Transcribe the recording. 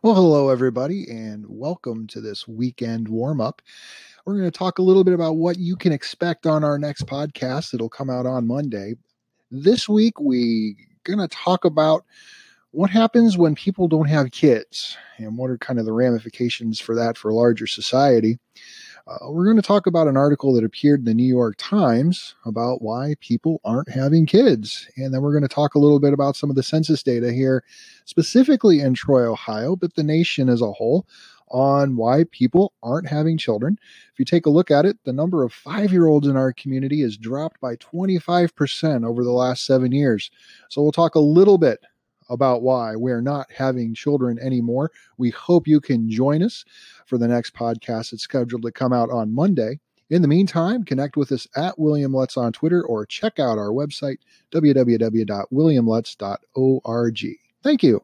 Well, hello, everybody, and welcome to this weekend warm up. We're going to talk a little bit about what you can expect on our next podcast. It'll come out on Monday. This week, we're going to talk about what happens when people don't have kids and what are kind of the ramifications for that for larger society. Uh, we're going to talk about an article that appeared in the New York Times about why people aren't having kids. And then we're going to talk a little bit about some of the census data here, specifically in Troy, Ohio, but the nation as a whole, on why people aren't having children. If you take a look at it, the number of five year olds in our community has dropped by 25% over the last seven years. So we'll talk a little bit about why we're not having children anymore. We hope you can join us for the next podcast. It's scheduled to come out on Monday. In the meantime, connect with us at William Lutz on Twitter or check out our website, www.williamlutz.org. Thank you.